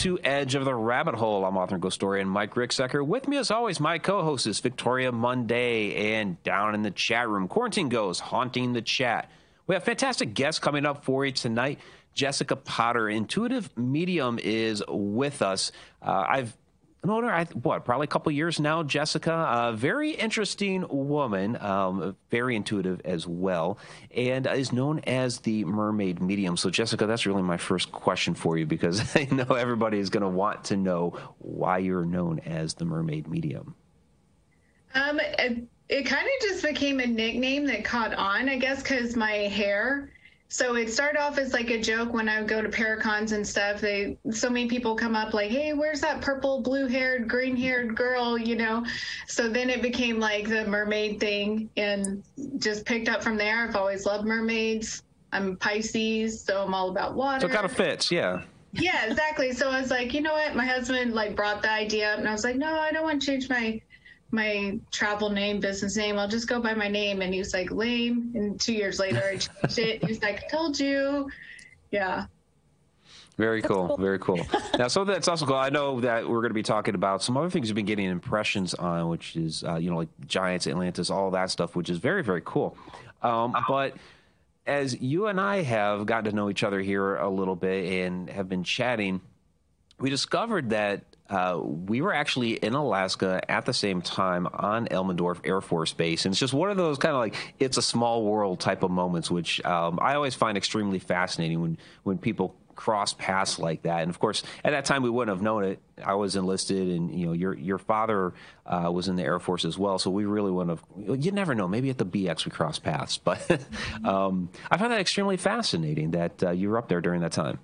to Edge of the Rabbit Hole. I'm author and ghost and Mike Ricksecker. With me, as always, my co-host is Victoria Mundae, and down in the chat room, Quarantine Ghost, haunting the chat. We have fantastic guests coming up for you tonight. Jessica Potter, intuitive medium, is with us. Uh, I've her, I, what, probably a couple years now, Jessica. A very interesting woman, um, very intuitive as well, and is known as the mermaid medium. So, Jessica, that's really my first question for you because I know everybody is going to want to know why you're known as the mermaid medium. Um, it, it kind of just became a nickname that caught on, I guess, because my hair so it started off as like a joke when I would go to Paracons and stuff. They so many people come up like, "Hey, where's that purple, blue-haired, green-haired girl?" You know. So then it became like the mermaid thing, and just picked up from there. I've always loved mermaids. I'm Pisces, so I'm all about water. So it kind of fits, yeah. Yeah, exactly. So I was like, you know what? My husband like brought the idea up, and I was like, no, I don't want to change my my travel name, business name. I'll just go by my name. And he was like, lame. And two years later, I changed it. He was like, told you. Yeah. Very cool, cool, Very cool. now, so that's also cool. I know that we're going to be talking about some other things you've been getting impressions on, which is, uh, you know, like Giants, Atlantis, all that stuff, which is very, very cool. Um, but as you and I have gotten to know each other here a little bit and have been chatting, we discovered that uh, we were actually in Alaska at the same time on Elmendorf Air Force Base. And it's just one of those kind of like it's a small world type of moments, which um, I always find extremely fascinating when, when people cross paths like that. And of course, at that time we wouldn't have known it. I was enlisted, and you know, your your father uh, was in the Air Force as well. So we really wouldn't have. You never know. Maybe at the BX we cross paths, but um, I find that extremely fascinating that uh, you were up there during that time.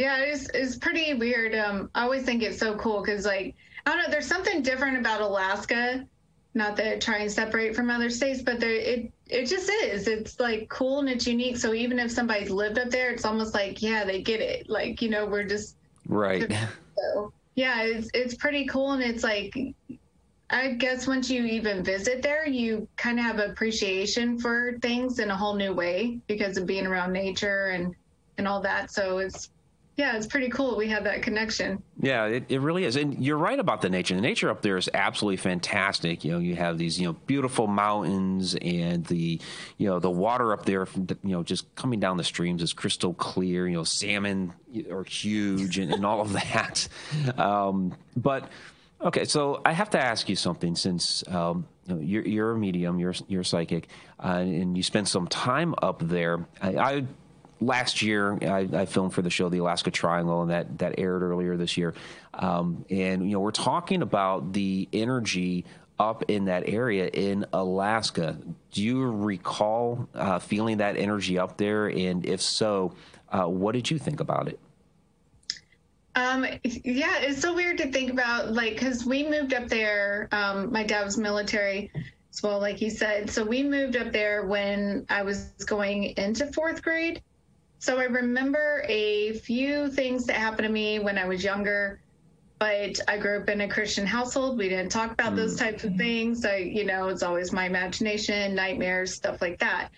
Yeah, it's it's pretty weird. Um, I always think it's so cool because like I don't know, there's something different about Alaska. Not that I try and separate from other states, but there it it just is. It's like cool and it's unique. So even if somebody's lived up there, it's almost like yeah, they get it. Like you know, we're just right. So, yeah, it's it's pretty cool, and it's like I guess once you even visit there, you kind of have appreciation for things in a whole new way because of being around nature and and all that. So it's yeah, it's pretty cool. We have that connection. Yeah, it, it really is. And you're right about the nature. The nature up there is absolutely fantastic. You know, you have these, you know, beautiful mountains and the, you know, the water up there, you know, just coming down the streams is crystal clear. You know, salmon are huge and, and all of that. Um, but, okay, so I have to ask you something since um, you you're, a medium, you're, you're psychic, uh, and you spend some time up there. I, I last year I, I, filmed for the show the Alaska Triangle, and that that aired earlier this year. Um, and you know, we're talking about the energy up in that area in Alaska. Do you recall uh, feeling that energy up there? And if so, uh, what did you think about it? Um, yeah, it's so weird to think about, like, because we moved up there. Um, my dad was military well, like you said. So we moved up there when I was going into fourth grade. So I remember a few things that happened to me when I was younger, but I grew up in a Christian household. We didn't talk about mm. those types of things. I, you know, it's always my imagination, nightmares, stuff like that.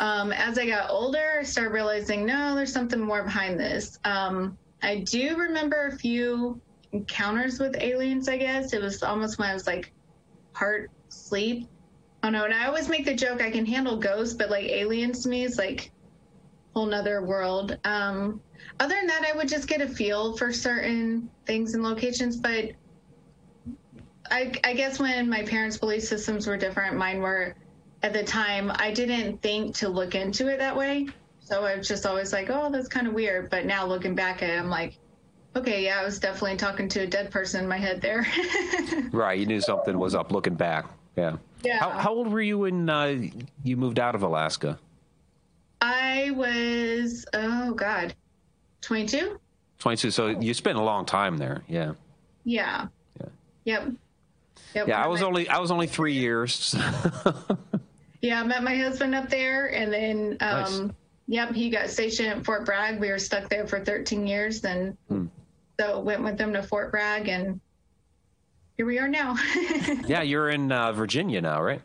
Um, as I got older, I started realizing, no, there's something more behind this. Um, I do remember a few encounters with aliens, I guess. It was almost when I was like heart sleep. Oh no, and I always make the joke I can handle ghosts, but like aliens to me is like whole nother world. Um, other than that, I would just get a feel for certain things and locations. But I, I guess when my parents' belief systems were different, mine were at the time, I didn't think to look into it that way. So I was just always like, oh, that's kind of weird. But now looking back at it, I'm like, okay, yeah, I was definitely talking to a dead person in my head there. right. You knew something was up looking back. Yeah. Yeah. How, how old were you when uh, you moved out of Alaska? I was, oh God, 22? 22. So you spent a long time there. Yeah. Yeah. Yeah. Yep. Yep. Yeah. I was only, I was only three years. yeah. I met my husband up there and then, um, nice. yep, he got stationed at Fort Bragg. We were stuck there for 13 years. Then, hmm. so went with them to Fort Bragg and here we are now. yeah. You're in uh, Virginia now, right?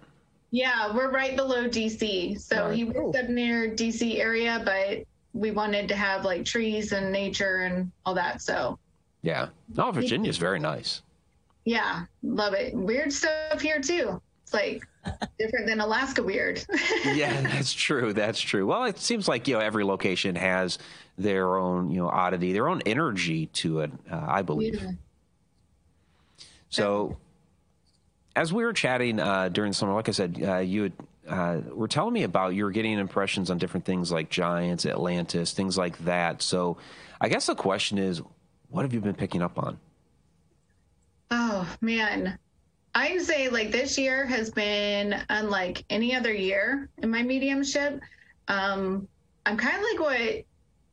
Yeah, we're right below DC. So right. he was up near DC area, but we wanted to have like trees and nature and all that. So yeah, no, Virginia is very nice. Yeah, love it. Weird stuff here too. It's like different than Alaska weird. yeah, that's true. That's true. Well, it seems like you know every location has their own you know oddity, their own energy to it. Uh, I believe. Yeah. So, as we were chatting uh, during summer, like I said, uh, you had, uh, were telling me about you were getting impressions on different things like giants, Atlantis, things like that. So, I guess the question is, what have you been picking up on? Oh man, I'd say like this year has been unlike any other year in my mediumship. Um, I'm kind of like what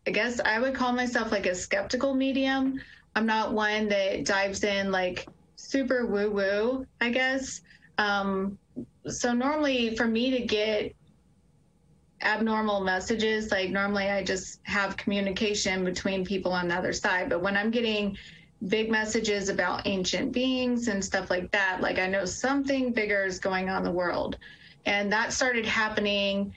I guess I would call myself like a skeptical medium. I'm not one that dives in like super woo woo, I guess. Um, so normally for me to get abnormal messages, like normally I just have communication between people on the other side. But when I'm getting big messages about ancient beings and stuff like that. Like I know something bigger is going on in the world. And that started happening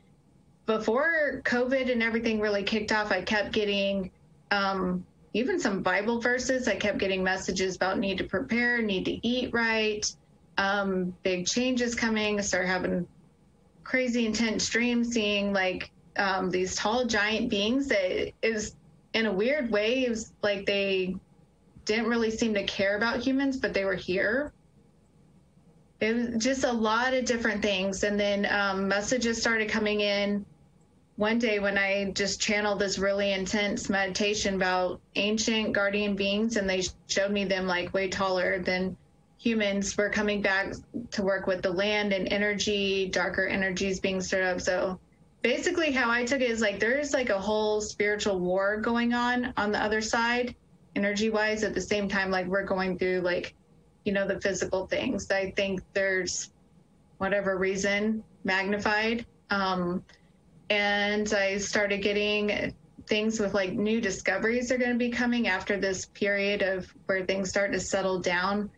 before COVID and everything really kicked off. I kept getting um, even some Bible verses. I kept getting messages about need to prepare, need to eat right, um, big changes coming. I started having crazy intense dreams, seeing like um, these tall giant beings that is in a weird way, it was like they didn't really seem to care about humans, but they were here. It was just a lot of different things. And then um, messages started coming in one day when I just channeled this really intense meditation about ancient guardian beings, and they showed me them like way taller than humans were coming back to work with the land and energy, darker energies being stirred up. So basically, how I took it is like there's like a whole spiritual war going on on the other side energy wise at the same time like we're going through like you know the physical things i think there's whatever reason magnified um, and i started getting things with like new discoveries are going to be coming after this period of where things start to settle down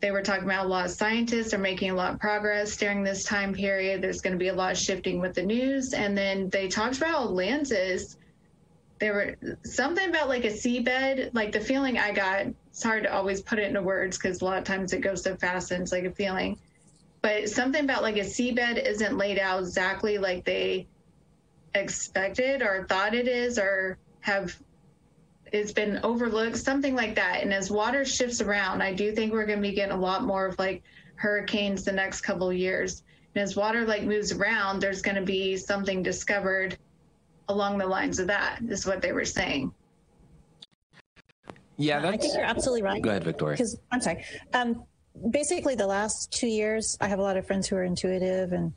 they were talking about a lot of scientists are making a lot of progress during this time period there's going to be a lot of shifting with the news and then they talked about atlantis there were something about like a seabed, like the feeling I got. It's hard to always put it into words because a lot of times it goes so fast and it's like a feeling. But something about like a seabed isn't laid out exactly like they expected or thought it is or have it's been overlooked, something like that. And as water shifts around, I do think we're going to be getting a lot more of like hurricanes the next couple of years. And as water like moves around, there's going to be something discovered along the lines of that is what they were saying. Yeah, I think you're absolutely right. Go ahead, Victoria. Because I'm sorry. Um, basically, the last two years, I have a lot of friends who are intuitive, and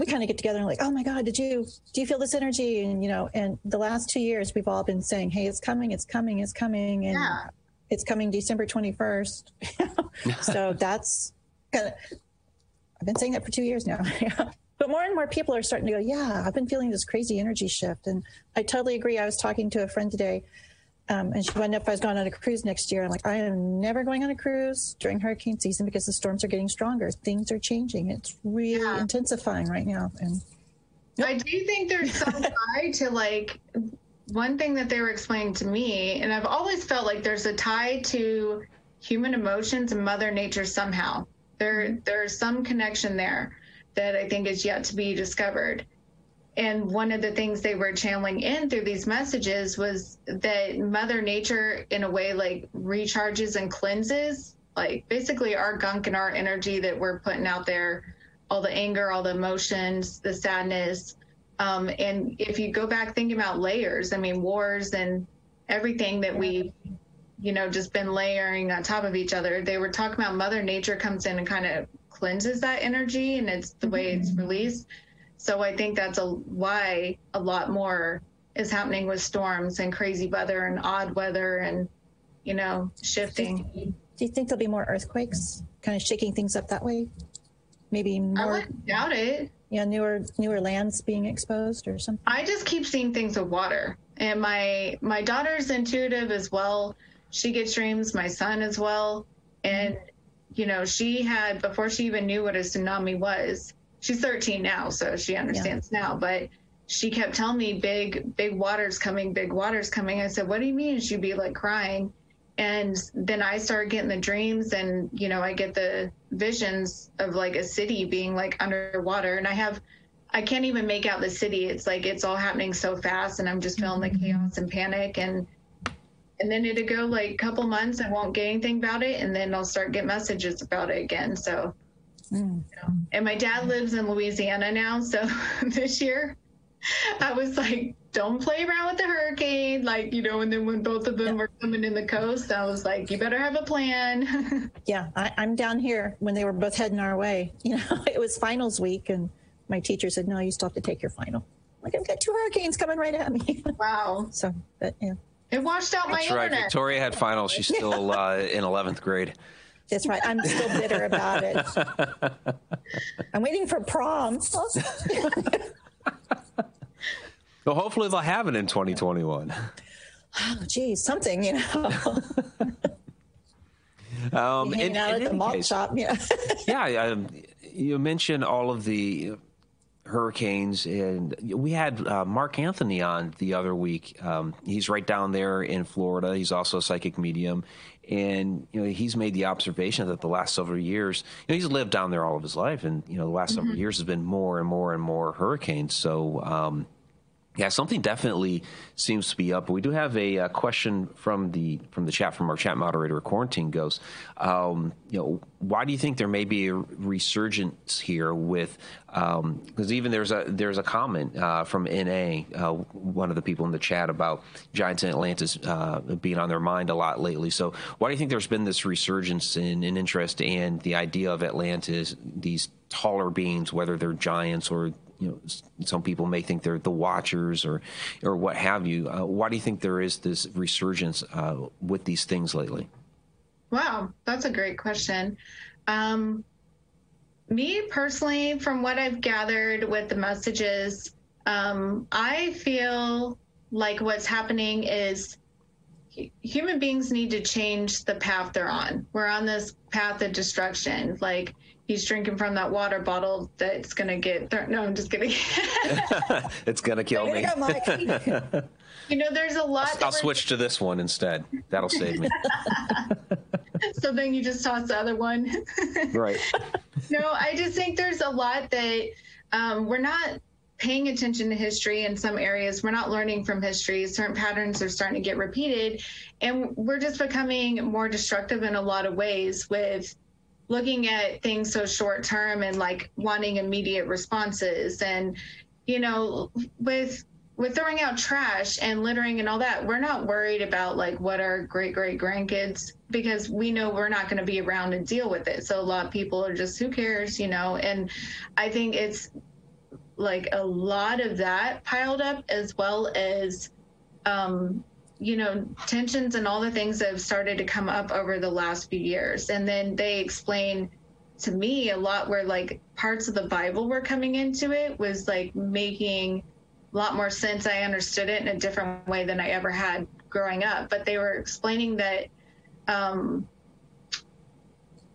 we kind of get together and like, oh my God, did you do you feel this energy? And you know, and the last two years, we've all been saying, hey, it's coming, it's coming, it's coming, and yeah. it's coming December 21st. so that's kind of. I've been saying that for two years now. But more and more people are starting to go, yeah, I've been feeling this crazy energy shift. And I totally agree. I was talking to a friend today, um, and she know if I was going on a cruise next year. I'm like, I am never going on a cruise during hurricane season because the storms are getting stronger. Things are changing. It's really yeah. intensifying right now. And yep. I do think there's some tie to like one thing that they were explaining to me, and I've always felt like there's a tie to human emotions and Mother Nature somehow. There, there's some connection there that I think is yet to be discovered. And one of the things they were channeling in through these messages was that Mother Nature, in a way, like recharges and cleanses, like basically our gunk and our energy that we're putting out there, all the anger, all the emotions, the sadness. Um, and if you go back thinking about layers, I mean, wars and everything that we you know, just been layering on top of each other. They were talking about Mother Nature comes in and kind of cleanses that energy and it's the way it's mm-hmm. released. So I think that's a why a lot more is happening with storms and crazy weather and odd weather and you know shifting. Do you, do you think there'll be more earthquakes, kind of shaking things up that way? Maybe more. I wouldn't doubt it. Yeah, newer newer lands being exposed or something. I just keep seeing things with water, and my my daughter's intuitive as well. She gets dreams. My son as well, and you know, she had before she even knew what a tsunami was. She's 13 now, so she understands yeah. now, but she kept telling me big big water's coming big water's coming. I said what do you mean? She'd be like crying. And then i started getting the dreams and you know i get the visions of like a city being like underwater. And i have i can't even make out the city. It's like it's all happening so fast and i'm just feeling the mm-hmm. chaos and panic. And and then it'll go like a couple months i won't get anything about it and then i'll start get messages about it again. So mm. you and my dad lives in louisiana now so this year I was like, don't play around with the hurricane. Like, you know, and then when both of them yeah. were coming in the coast, I was like, you better have a plan. yeah, I, am down here when they were both heading our way. You know, it was finals week, and my teacher said, no, you still have to take your final. Like, I've got two hurricanes coming right at me. Wow. so, but yeah. It washed out That's my right. internet. Victoria had finals. She's still uh, in 11th grade. That's right. I'm still bitter about it. I'm waiting for prom. Well, hopefully they'll have it in 2021. Oh, geez, something, you know. um, hanging in, out at the malt case, shop, yeah. yeah, um, you mentioned all of the hurricanes, and we had uh, Mark Anthony on the other week. Um, he's right down there in Florida. He's also a psychic medium, and you know he's made the observation that the last several years, you know, he's lived down there all of his life, and you know the last mm-hmm. several years has been more and more and more hurricanes. So um, yeah, something definitely seems to be up. We do have a, a, uh, question from the from the chat from our chat moderator, Quarantine Ghost. Um, you know, why do you think there may be a resurgence here? With because um, even there's a there's a comment uh, from Na, uh, one of the people in the chat about Giants in Atlantis uh, being on their mind a lot lately. So why do you think there's been this resurgence in, in interest and the idea of Atlantis, these taller beings, whether they're giants or you know, some people may think they're the Watchers or, or what have you. Uh, why do you think there is this resurgence uh, with these things lately? Wow, that's a great question. Um, me personally, from what I've gathered with the messages, um, I feel like what's happening is human beings need to change the path they're on. We're on this path of destruction. Like he's drinking from that water bottle that's gonna get th- no i'm just kidding. It's gonna kill me. You know there's a lot i'll, I'll switch to this one instead. That'll save me. So then you just toss the other one. Right. No i just think there's a lot that um, we're not paying attention to history in some areas. We're not learning from history. Certain patterns are starting to get repeated and we're just becoming more destructive in a lot of ways with looking at things so short term and like wanting immediate responses. And you know with with throwing out trash and littering and all that we're not worried about like what our great great grandkids because we know we're not going to be around to deal with it. So a lot of people are just who cares you know? And i think it's like a lot of that piled up as well as um you know, tensions and all the things that have started to come up over the last few years. And then they explain to me a lot where like parts of the Bible were coming into it was like making a lot more sense. I understood it in a different way than I ever had growing up. But they were explaining that um,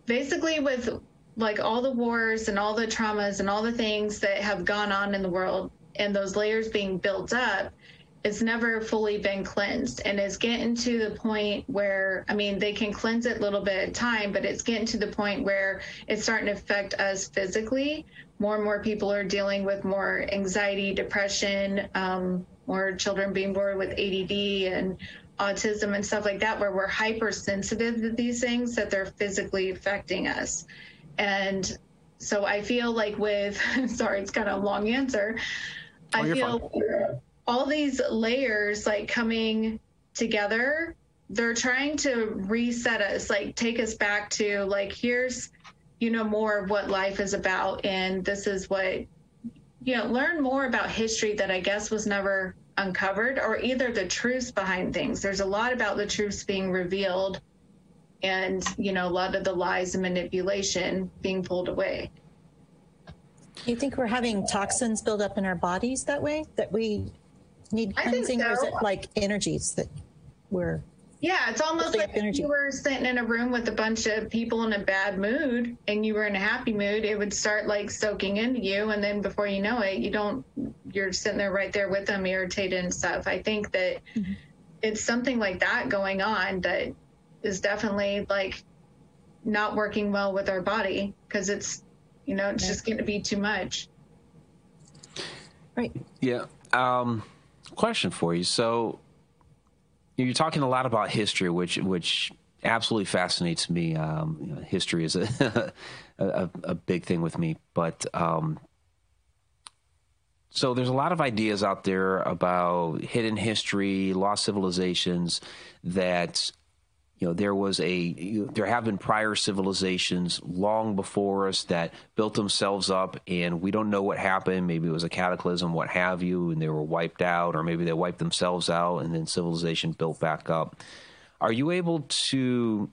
basically with like all the wars and all the traumas and all the things that have gone on in the world and those layers being built up it's never fully been cleansed. And it's getting to the point where i mean they can cleanse it a little bit at a time but it's getting to the point where it's starting to affect us physically. More and more people are dealing with more anxiety depression um, more children being born with add and autism and stuff like that where we're hypersensitive to these things that they're physically affecting us. And so i feel like with sorry it's kind of a long answer. Oh, i feel all these layers like coming together they're trying to reset us like take us back to like here's you know more of what life is about and this is what you know learn more about history that i guess was never uncovered or either the truths behind things. There's a lot about the truths being revealed and you know a lot of the lies and manipulation being pulled away. You think we're having toxins build up in our bodies that way that we need cleansing, so. or is it like energies that we're? Yeah, it's almost like if you were sitting in a room with a bunch of people in a bad mood and you were in a happy mood, it would start like soaking into you. And then before you know it, you don't, you're sitting there right there with them, irritated and stuff. I think that mm-hmm. it's something like that going on that is definitely like not working well with our body because it's, you know, it's yeah. just going to be too much. Right. Yeah. Um, question for you. So you're talking a lot about history, which which absolutely fascinates me. Um, you know, history is a, a, a big thing with me, but um, so there's a lot of ideas out there about hidden history, lost civilizations that you know there was a there have been prior civilizations long before us that built themselves up and we don't know what happened. Maybe it was a cataclysm what have you and they were wiped out or maybe they wiped themselves out and then civilization built back up. Are you able to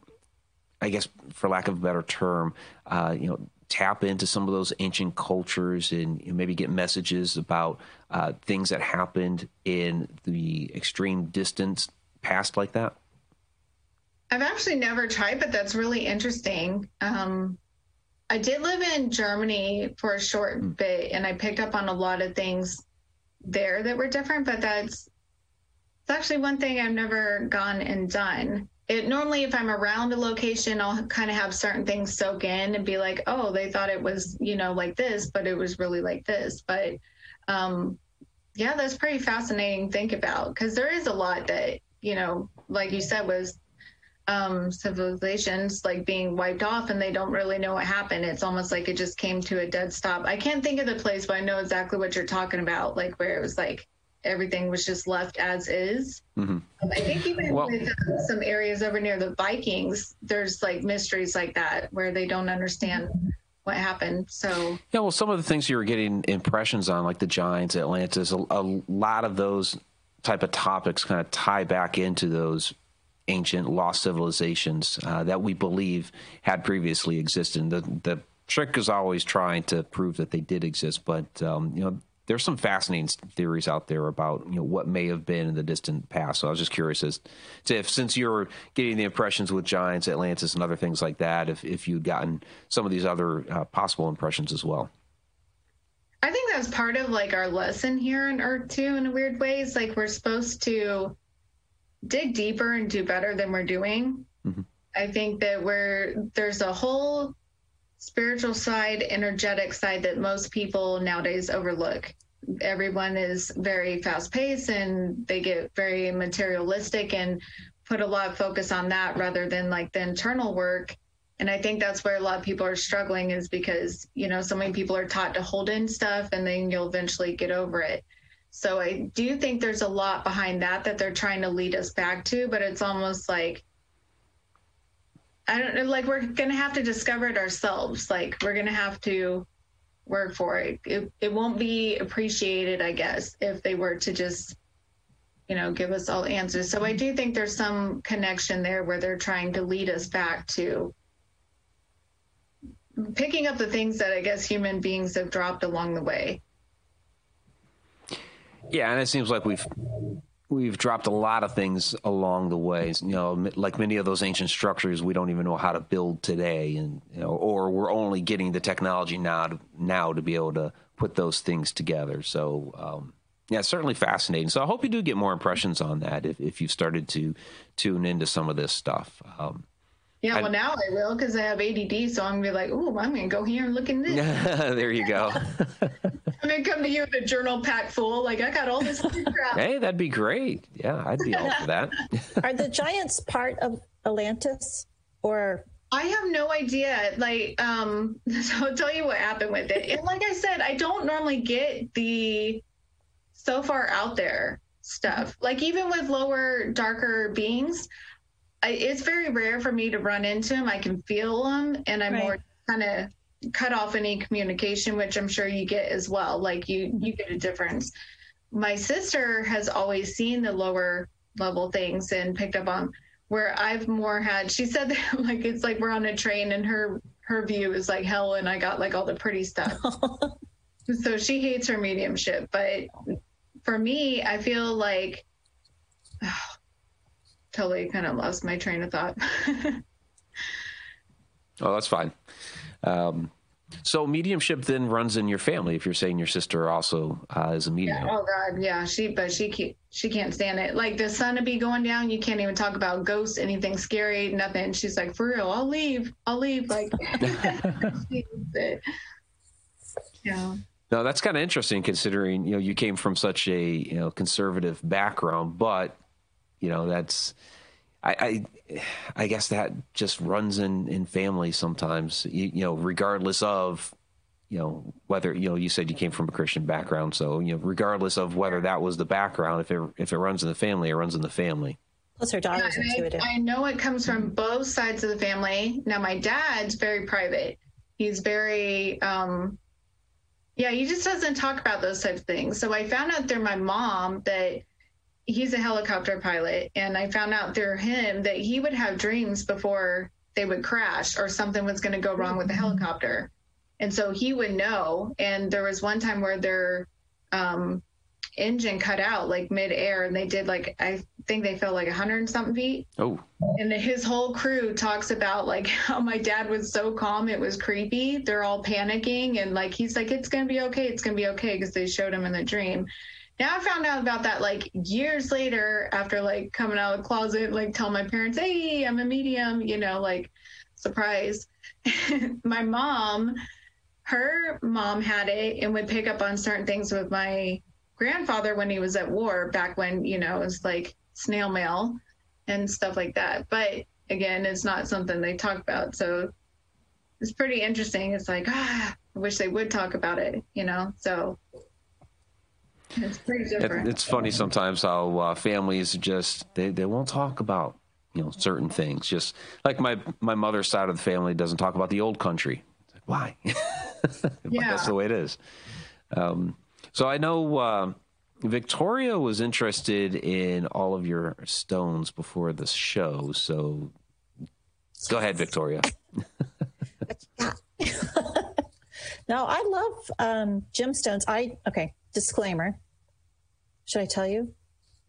i guess for lack of a better term uh, you know tap into some of those ancient cultures and you know, maybe get messages about uh, things that happened in the extreme distance past like that I've actually never tried, but that's really interesting. Um, I did live in Germany for a short mm. bit, and I picked up on a lot of things there that were different. But that's it's actually one thing I've never gone and done. It normally, if I'm around a location, I'll kind of have certain things soak in and be like, "Oh, they thought it was, you know, like this, but it was really like this." But um, yeah, that's pretty fascinating to think about because there is a lot that you know, like you said, was um, civilizations like being wiped off and they don't really know what happened. It's almost like it just came to a dead stop. I can't think of the place, but I know exactly what you're talking about, like where it was like everything was just left as is. Mm-hmm. I think even well, with uh, some areas over near the Vikings, there's like mysteries like that where they don't understand what happened. So yeah, well, some of the things you were getting impressions on, like the Giants, Atlantis, a, a lot of those type of topics kind of tie back into those ancient lost civilizations uh, that we believe had previously existed. The, the trick is always trying to prove that they did exist, but um, you know there's some fascinating theories out there about you know what may have been in the distant past. So I was just curious as to if since you're getting the impressions with giants, Atlantis, and other things like that, if if you'd gotten some of these other uh, possible impressions as well. I think that's part of like our lesson here on Earth too, in a weird ways. Like we're supposed to dig deeper and do better than we're doing. Mm-hmm. I think that we're there's a whole spiritual side, energetic side that most people nowadays overlook. Everyone is very fast paced and they get very materialistic and put a lot of focus on that rather than like the internal work. And I think that's where a lot of people are struggling is because, you know, so many people are taught to hold in stuff and then you'll eventually get over it. So I do think there's a lot behind that that they're trying to lead us back to, but it's almost like I don't know, like we're gonna have to discover it ourselves. Like we're gonna have to work for it. It it won't be appreciated, I guess, if they were to just you know give us all answers. So I do think there's some connection there where they're trying to lead us back to picking up the things that I guess human beings have dropped along the way. Yeah, and it seems like we've we've dropped a lot of things along the way. You know, like many of those ancient structures, we don't even know how to build today, and you know, or we're only getting the technology now to, now to be able to put those things together. So. Um, yeah, certainly fascinating. So I hope you do get more impressions on that if, if you've started to tune into some of this stuff. Um, yeah, well, now I will because I have ADD. So I'm gonna be like, oh, I'm gonna go here and look in this. there you go. I'm gonna come to you with a journal pack full. Like I got all this crap. hey, that'd be great. Yeah, I'd be all for that. Are the giants part of Atlantis, or? I have no idea. Like, um, so I'll tell you what happened with it. And like I said, I don't normally get the so far out there stuff. Like even with lower, darker beings, I, it's very rare for me to run into them. I can feel them, and I'm right. more kind of cut off any communication, which I'm sure you get as well. Like you, you get a difference. My sister has always seen the lower level things and picked up on where I've more had. She said that, like it's like we're on a train, and her her view is like hell, and I got like all the pretty stuff. so she hates her mediumship, but for me, I feel like. Oh, totally kind of lost my train of thought. oh, that's fine. Um, So mediumship then runs in your family. If you're saying your sister also uh, is a medium. Yeah. Oh God, yeah. She, but she can't. She can't stand it. Like the sun to be going down, you can't even talk about ghosts, anything scary, nothing. She's like, for real, I'll leave. I'll leave. Like, yeah. No, that's kind of interesting considering you know you came from such a you know conservative background, but you know that's I, I, I guess that just runs in in families sometimes. You, you, know, regardless of you know whether you know you said you came from a Christian background, so you know regardless of whether that was the background, if it if it runs in the family, it runs in the family. Plus, her daughter's yeah, intuitive. I, I know it comes from both sides of the family. Now, my dad's very private. He's very um, yeah, he just doesn't talk about those types of things. So I found out through my mom that he's a helicopter pilot and i found out through him that he would have dreams before they would crash or something was going to go wrong with the helicopter. And so he would know and there was one time where their um, engine cut out like mid-air and they did like i think they fell like 100 and something feet. Oh. And his whole crew talks about like how my dad was so calm it was creepy. They're all panicking and like he's like it's gonna be okay it's gonna be okay because they showed him in the dream now I found out about that like years later after like coming out of the closet, like tell my parents, hey, I'm a medium, you know, like surprise. my mom, her mom had it and would pick up on certain things with my grandfather when he was at war back when, you know, it was like snail mail and stuff like that. But again, it's not something they talk about. So it's pretty interesting. It's like, ah, I wish they would talk about it, you know? So it's pretty different. It, it's funny sometimes how uh, families just they, they won't talk about you know certain things. Just like my my mother's side of the family doesn't talk about the old country. Why? yeah. that's the way it is. Um, so I know uh, Victoria was interested in all of your stones before the show. So go ahead, Victoria. no, I love um, gemstones. I okay disclaimer. Should I tell you?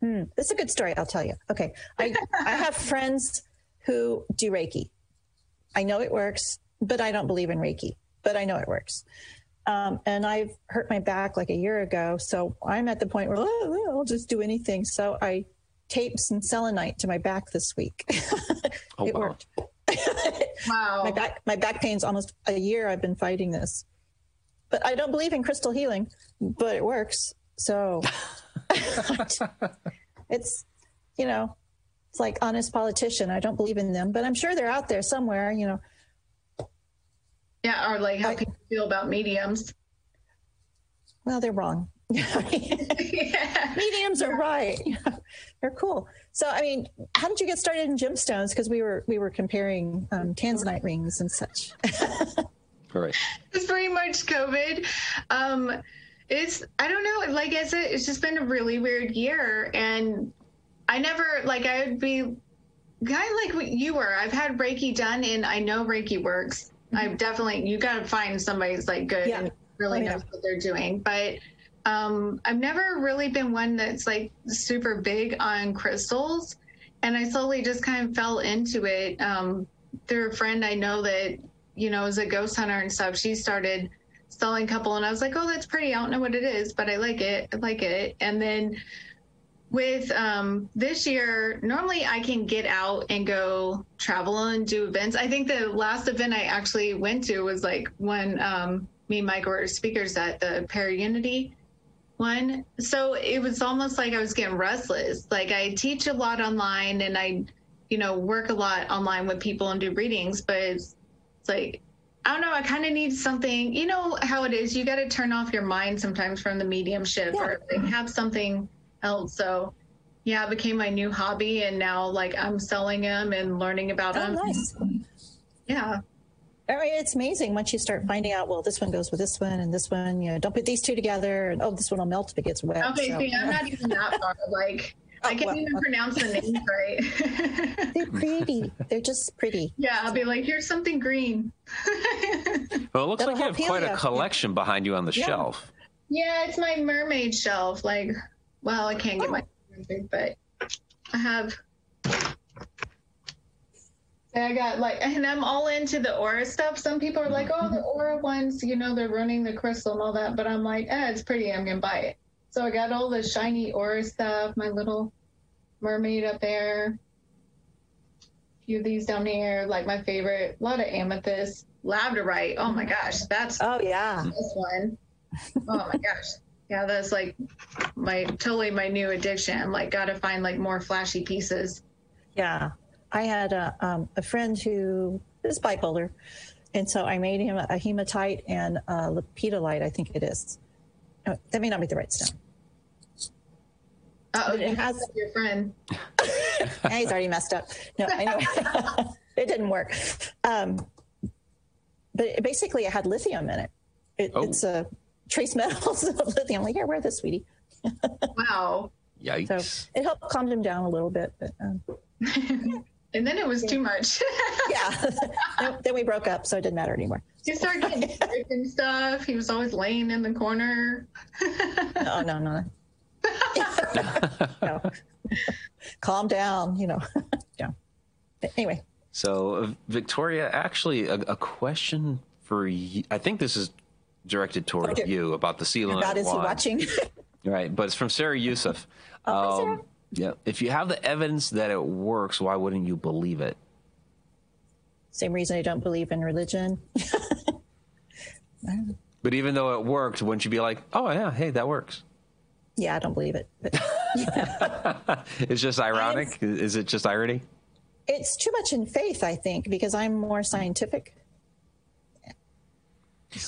Hmm, it's a good story. I'll tell you. Okay. I, I have friends who do Reiki. I know it works, but I don't believe in Reiki, but I know it works. Um, and I've hurt my back like a year ago. So I'm at the point where oh, I'll just do anything. So I taped some selenite to my back this week. oh, it wow. worked. wow. My back, my back pain's almost a year I've been fighting this. But I don't believe in crystal healing, but it works. So it's, you know, it's like honest politician. I don't believe in them, but I'm sure they're out there somewhere, you know. Yeah, or like how I, people feel about mediums. Well, they're wrong. yeah. Mediums are right. they're cool. So, I mean, how did you get started in gemstones? Because we were we were comparing um, tanzanite rings and such. Right. It's pretty much COVID. Um, it's I don't know. Like I said, it's just been a really weird year, and I never like I would be kind of like what you were. I've had Reiki done, and I know Reiki works. Mm-hmm. I've definitely you got to find somebody who's like good yeah. and really oh, knows yeah. what they're doing, but. Um, I've never really been one that's like super big on crystals, and I slowly just kind of fell into it um, through a friend I know that you know, as a ghost hunter and stuff, she started selling couple and I was like, oh, that's pretty. I don't know what it is, but I like it. I like it. And then with um, this year, normally I can get out and go travel and do events. I think the last event I actually went to was like when um, me and Mike were speakers at the Unity one. So it was almost like I was getting restless. Like I teach a lot online and I, you know, work a lot online with people and do readings, but it's it's like I don't know. I kind of need something. You know how it is. You got to turn off your mind sometimes from the mediumship, yeah. or like have something else. So, yeah, it became my new hobby, and now like I'm selling them and learning about oh, them. Nice. Yeah. I mean, it's amazing once you start finding out. Well, this one goes with this one, and this one. You know, don't put these two together. And oh, this one will melt if it gets wet. Okay, so. see, I'm not even that far. Like I can't well, even pronounce the names right. They're pretty. They're just pretty. Yeah, I'll be like, here's something green. well, it looks That'll like you have quite a collection behind you on the yeah. shelf. Yeah, it's my mermaid shelf. Like, well, I can't get oh. my but I have I got like, and I'm all into the aura stuff. Some people are like, oh, the aura ones, you know, they're running the crystal and all that. But I'm like, eh, it's pretty. I'm gonna buy it. So I got all the shiny aura stuff. My little mermaid up there. A few of these down here, like my favorite. A lot of amethyst, labradorite. Oh my gosh, that's Oh yeah. this one. Oh my gosh. Yeah, that's like my totally my new addiction. I'm like, gotta find like more flashy pieces. Yeah, I had a, um, a friend who is bipolar, and so I made him a hematite and a lepidolite. I think it is. Oh, that may not be the right stone. Uh oh, it you has- has your friend. Yeah, he's already messed up. No, anyway, it didn't work. Um, but it, basically, it had lithium in it. it Oh. It's a trace metals of lithium. I'm like, yeah, wear this, sweetie. Wow. So Yikes. it helped calm him down a little bit. But um, and then it was too much. yeah, then, then we broke up, so it didn't matter anymore. he started getting sick and stuff. He was always laying in the corner. No, no, no. no. Calm down, you know. yeah. But anyway, So, uh, Victoria, actually, a, a question for you. I think this is directed toward Okay. you about the selenite. God, is he watching? Right, but it's from Sarah Youssef. Oh, hi, Sarah. yeah, if you have the evidence that it works, why wouldn't you believe it? Same reason I don't believe in religion. But even though it worked, wouldn't you be like, "Oh yeah, hey, that works"? Yeah, I don't believe it. But It's just ironic. Is it just irony? it's too much in faith, I think, because I'm more scientific.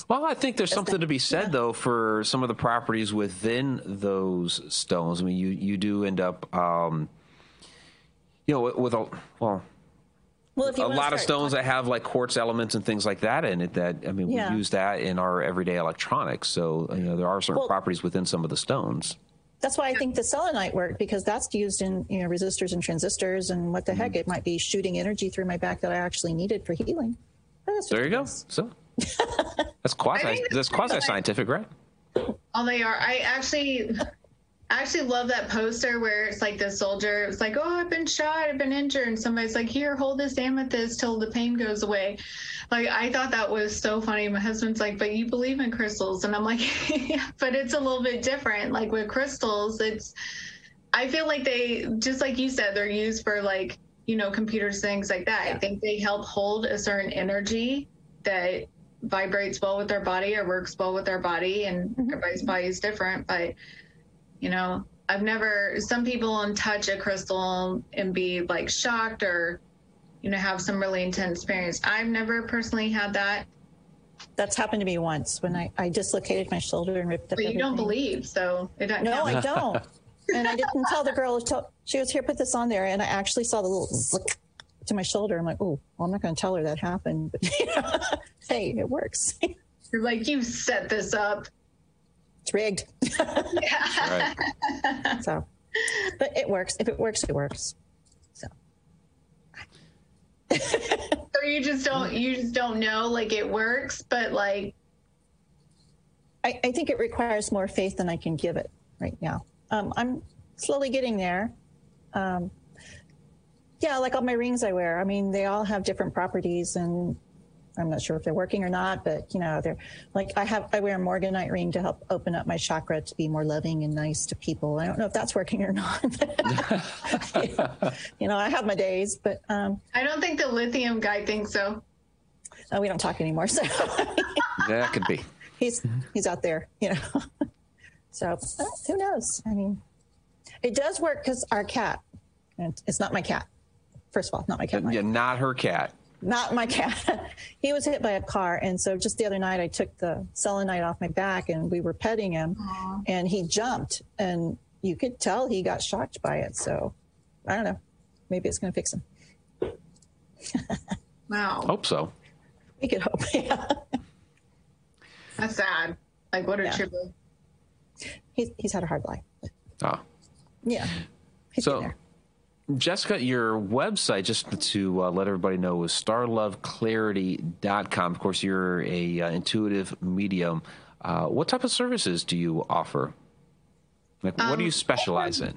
Well, I think there's something to be said though for some of the properties within those stones. I mean, you you do end up, um, you know, with, with a well, Well, if you a lot of stones talking- that have like quartz elements and things like that in it. That I mean, Yeah. we use that in our everyday electronics. So you know, there are certain Well- properties within some of the stones. That's why I think the selenite worked because that's used in you know resistors and transistors and what the heck Mm-hmm. it might be shooting energy through my back that I actually needed for healing. There you go. So that's quasi that's that's quasi scientific, right? Oh, they are. I actually, I actually love that poster where it's like the soldier. It's like, oh, I've been shot, I've been injured, and somebody's like, here, hold this amethyst till the pain goes away. Like I thought that was so funny. My husband's like, but you believe in crystals, and I'm like, yeah, but it's a little bit different. Like with crystals, it's. I feel like they, just like you said, they're used for like you know computers, things like that. I think they help hold a certain energy that vibrates well with our body or works well with our body and mm-hmm. everybody's body is different but you know i've never some people can touch a crystal and be like shocked or you know have some really intense experience i've never personally had that That's happened to me once when I, I dislocated my shoulder and ripped up. but you don't believe so it doesn't No, count. I don't. and I didn't tell the girl. She was here. Put this on there, and I actually saw the little to my shoulder. I'm like, oh, well, I'm not going to tell her that happened. But hey, it works. you're like you set this up it's rigged. Right. so, but it works. If it works, it works. So or you just don't you just don't know like it works but like I, I think it requires more faith than I can give it right now. Um, I'm slowly getting there. Um, yeah, like all my rings I wear. I mean, they all have different properties, and I'm not sure if they're working or not. But you know, they're like I have. I wear a morganite ring to help open up my chakra to be more loving and nice to people. I don't know if that's working or not. you know, I have my days, but um, i don't think the lithium guy thinks so oh, we don't talk anymore. So that could be. he's he's out there, you know. so who knows? I mean, it does work because our cat. And it's not my cat. First of all, not my cat. Yeah, not her cat. Not my cat. he was hit by a car, and so just the other night, I took the selenite off my back, and we were petting him, and he jumped, and you could tell he got shocked by it. So I don't know. Maybe it's going to fix him. wow Hope so. We could hope. Yeah. that's sad like what a Yeah. tribute he's he's had a hard life. Oh. Yeah. He's So- getting there. Jessica, your website, just to uh, let everybody know, is starloveclarity.com. Of course, you're a uh, intuitive medium. Uh, what type of services do you offer? Like, what do you specialize in?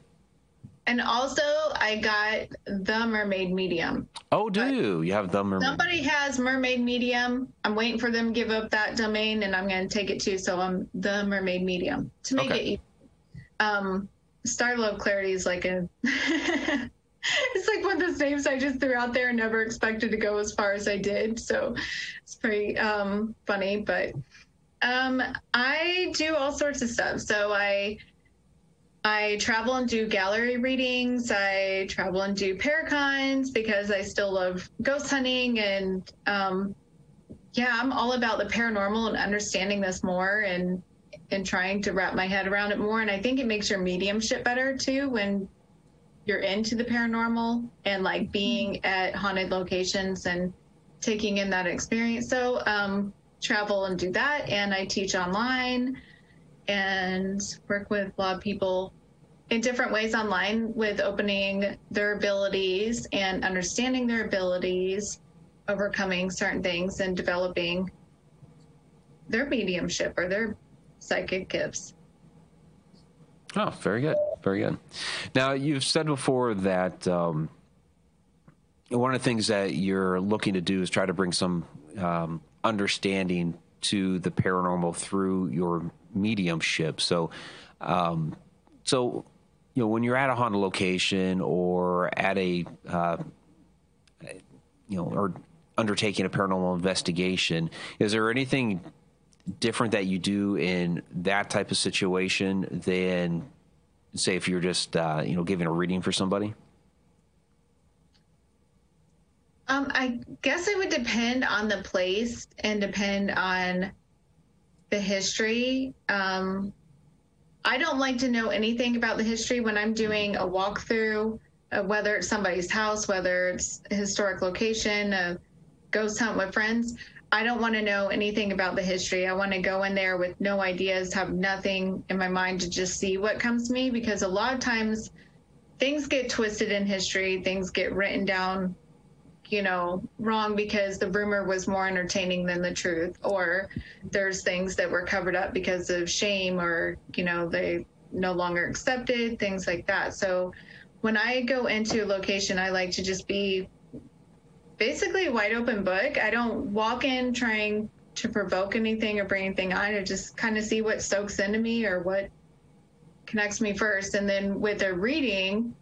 And also, I got the Mermaid Medium. Oh, do you? You have the mermaid. Somebody has Mermaid Medium. I'm waiting for them to give up that domain, and I'm going to take it too. So I'm the Mermaid Medium to make Okay. it easy. Um, Star Love Clarity is like a. it's like one of those names I just threw out there and never expected to go as far as I did. So it's pretty um, funny, but um, I do all sorts of stuff. So I I travel and do gallery readings. I travel and do paracons because I still love ghost hunting and um, yeah, I'm all about the paranormal and understanding this more and and trying to wrap my head around it more. And I think it makes your mediumship better too when you're into the paranormal and like being at haunted locations and taking in that experience. So um, travel and do that, and I teach online and work with a lot of people in different ways online with opening their abilities and understanding their abilities, overcoming certain things, and developing their mediumship or their psychic gifts. Oh, very good. Very good. Now, you've said before that um, one of the things that you're looking to do is try to bring some um, understanding to the paranormal through your mediumship. So, um, so you know, when you're at a haunted location or at a uh, you know, or undertaking a paranormal investigation, is there anything different that you do in that type of situation than say if you're just uh, you know giving a reading for somebody Um, I guess it would depend on the place and depend on the history. Um, I don't like to know anything about the history when I'm doing a walkthrough, whether it's somebody's house, whether it's historic location, a ghost hunt with friends. I don't want to know anything about the history. I want to go in there with no ideas, have nothing in my mind to just see what comes to me because a lot of times things get twisted in history, things get written down you know, wrong because the rumor was more entertaining than the truth, or there's things that were covered up because of shame, or, you know, they no longer accepted, things like that. So when I go into a location, I like to just be basically a wide open book. I don't walk in trying to provoke anything or bring anything on. I just kind of see what soaks into me or what connects me first. And then with a reading,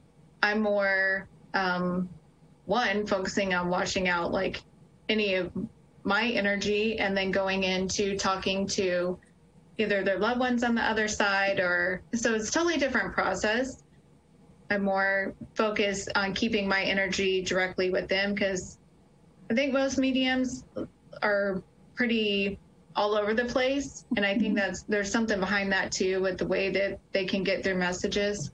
I'm more, um, one focusing on washing out like any of my energy and then going into talking to either their loved ones on the other side or so it's totally different process i'm more focused on keeping my energy directly with them because i think most mediums are pretty all over the place and i think mm-hmm. that's there's something behind that too with the way that they can get their messages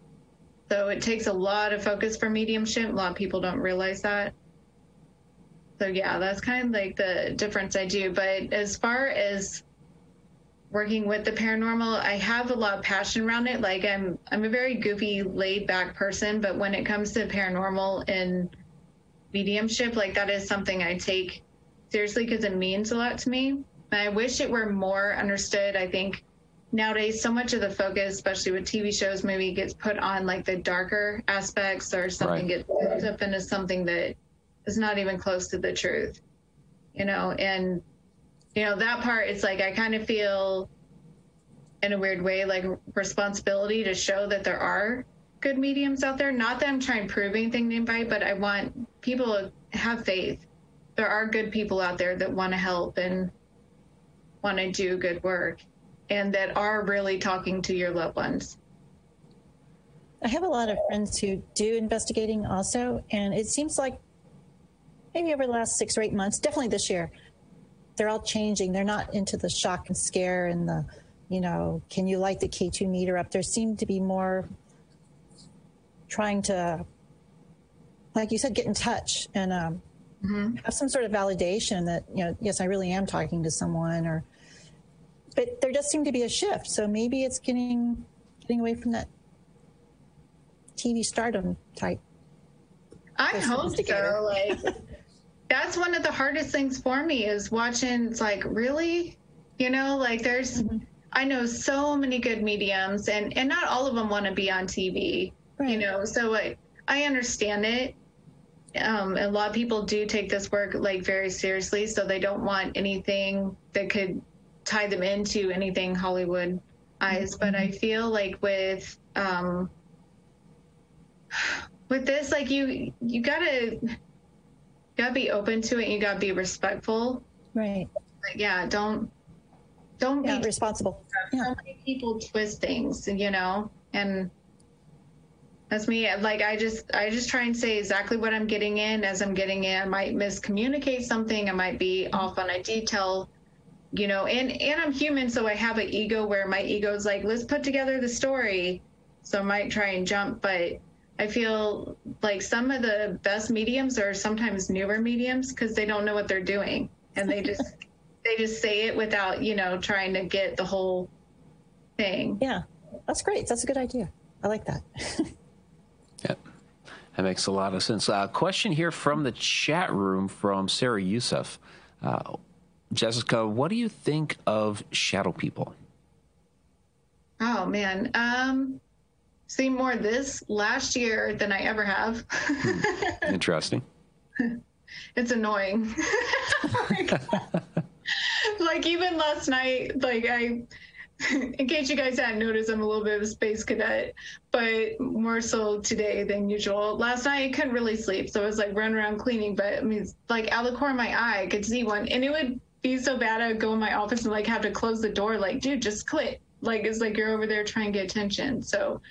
so it takes a lot of focus for mediumship. A lot of people don't realize that. So yeah, that's kind of like the difference I do. But as far as working with the paranormal, I have a lot of passion around it. Like I'm I'm a very goofy, laid back person, but when it comes to paranormal and mediumship, like that is something I take seriously because it means a lot to me. And I wish it were more understood. I think nowadays so much of the focus especially with tv shows maybe gets put on like the darker aspects or something Right. gets built up into something that is not even close to the truth you know and you know that part it's like i kind of feel in a weird way like responsibility to show that there are good mediums out there not that i'm trying to prove anything to anybody but i want people to have faith there are good people out there that want to help and want to do good work and that are really talking to your loved ones. I have a lot of friends who do investigating also, and it seems like maybe over the last six or eight months, definitely this year, they're all changing. They're not into the shock and scare and the, you know, can you light the K2 meter up? There seem to be more trying to, like you said, get in touch and um, have some sort of validation that, you know, yes, I really am talking to someone or, but there does seem to be a shift. So maybe it's getting getting away from that TV stardom type. I hope so. Like that's one of the hardest things for me is watching. It's like really, you know, like there's. I know so many good mediums, and and not all of them want to be on TV. Right. You know, so I, I understand it. Um, a lot of people do take this work like very seriously, so they don't want anything that could tie them into anything Hollywood eyes. But I feel like with um, with this, like you you gotta gotta be open to it. You gotta be respectful. Right. Like, yeah. Don't don't yeah, be responsible. So yeah. many people twist things, you know, and that's me. Like I just I just try and say exactly what I'm getting in. As I'm getting in. I might miscommunicate something. I might be off on a detail you know and and i'm human so i have an ego where my ego is like let's put together the story. So i might try and jump but i feel like some of the best mediums are sometimes newer mediums because they don't know what they're doing. And they just they just say it without you know trying to get the whole thing. Yeah. That's great. That's a good idea. I like that yeah that makes a lot of sense uh, question here from the chat room from sarah youssef uh, Jessica, what do you think of shadow people? Oh man, um, seen more this last year than I ever have. Hmm. Interesting. it's annoying. like, like even last night, like I in case you guys hadn't noticed, I'm a little bit of a space cadet, but more so today than usual. Last night I couldn't really sleep, so I was like running around cleaning. But I mean, like out of the corner of my eye, I could see one, and it would be so bad I would go in my office and like have to close the door. Like, dude, just quit. Like, it's like you're over there trying to get attention. So,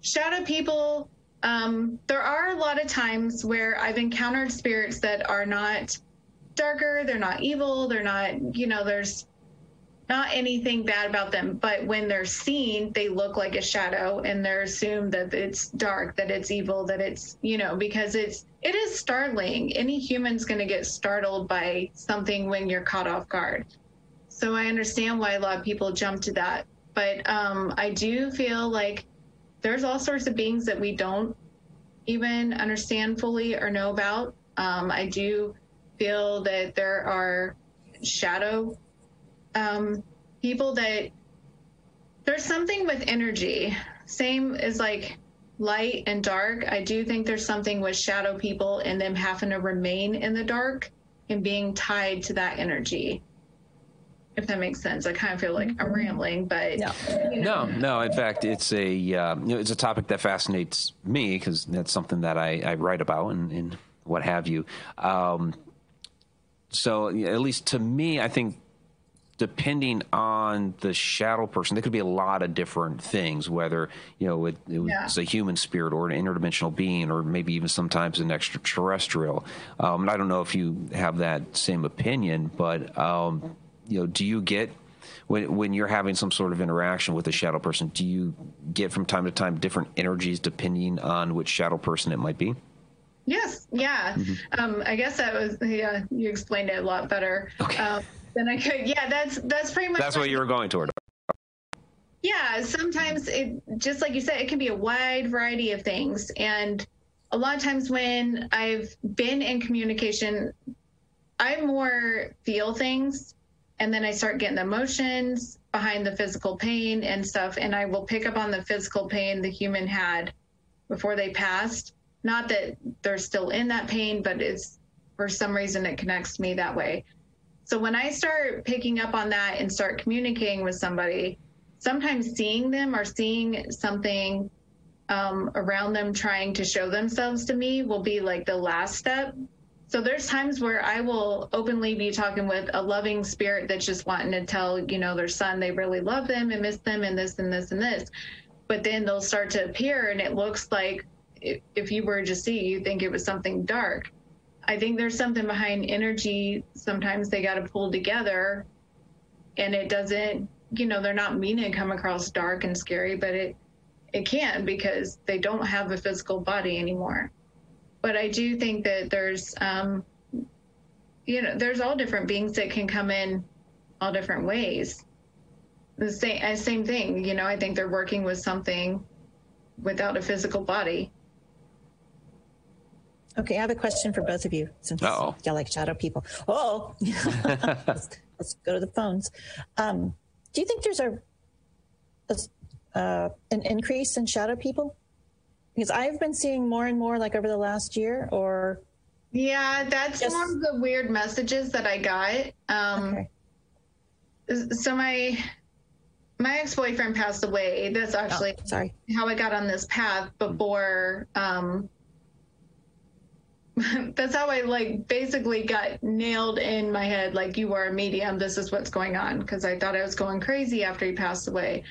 shadow people. Um, there are a lot of times where I've encountered spirits that are not darker, they're not evil, they're not, you know, there's not anything bad about them, but when they're seen, they look like a shadow and they're assumed that it's dark, that it's evil, that it's, you know, because it's, it is startling. Any human's going to get startled by something when you're caught off guard. So I understand why a lot of people jump to that. But um, I do feel like there's all sorts of beings that we don't even understand fully or know about. Um, I do feel that there are shadow um, people that there's something with energy, same as like light and dark. I do think there's something with shadow people and them having to remain in the dark and being tied to that energy. If that makes sense, I kind of feel like I'm mm-hmm. rambling, but no, you know. no, no. In fact, it's a uh, you know, it's a topic that fascinates me because that's something that I, I write about and, and what have you. Um, so at least to me, I think depending on the shadow person, there could be a lot of different things, whether, you know, it, it yeah. was a human spirit or an interdimensional being, or maybe even sometimes an extraterrestrial. Um, and I don't know if you have that same opinion, but, um, you know, do you get, when, when you're having some sort of interaction with a shadow person, do you get from time to time different energies depending on which shadow person it might be? Yes. Yeah. Mm-hmm. Um, I guess that was, yeah, you explained it a lot better. Okay. Then I could. Yeah, that's that's pretty much. That's what you were going toward. Yeah, sometimes it just like you said, it can be a wide variety of things, and a lot of times when I've been in communication, I more feel things, and then I start getting the emotions behind the physical pain and stuff, and I will pick up on the physical pain the human had before they passed. Not that they're still in that pain, but it's for some reason it connects me that way. So when I start picking up on that and start communicating with somebody, sometimes seeing them or seeing something um, around them trying to show themselves to me will be like the last step. So there's times where I will openly be talking with a loving spirit that's just wanting to tell, you know, their son they really love them and miss them and this and this and this. But then they'll start to appear and it looks like if you were to see, you think it was something dark. I think there's something behind energy. Sometimes they got to pull together, and it doesn't. You know, they're not meaning to come across dark and scary, but it it can because they don't have a physical body anymore. But I do think that there's, um, you know, there's all different beings that can come in all different ways. The same uh, same thing. You know, I think they're working with something without a physical body. Okay, I have a question for both of you since Uh-oh. y'all like shadow people. Oh, let's, let's, go to the phones. Um, do you think there's a, a uh, an increase in shadow people? Because I've been seeing more and more like over the last year or Yeah, that's Just- more of the weird messages that I got. Um okay. so my my ex-boyfriend passed away. That's Oh, actually sorry. how I got on this path before um that's how I like basically got nailed in my head like you are a medium this is what's going on because I thought I was going crazy after he passed away.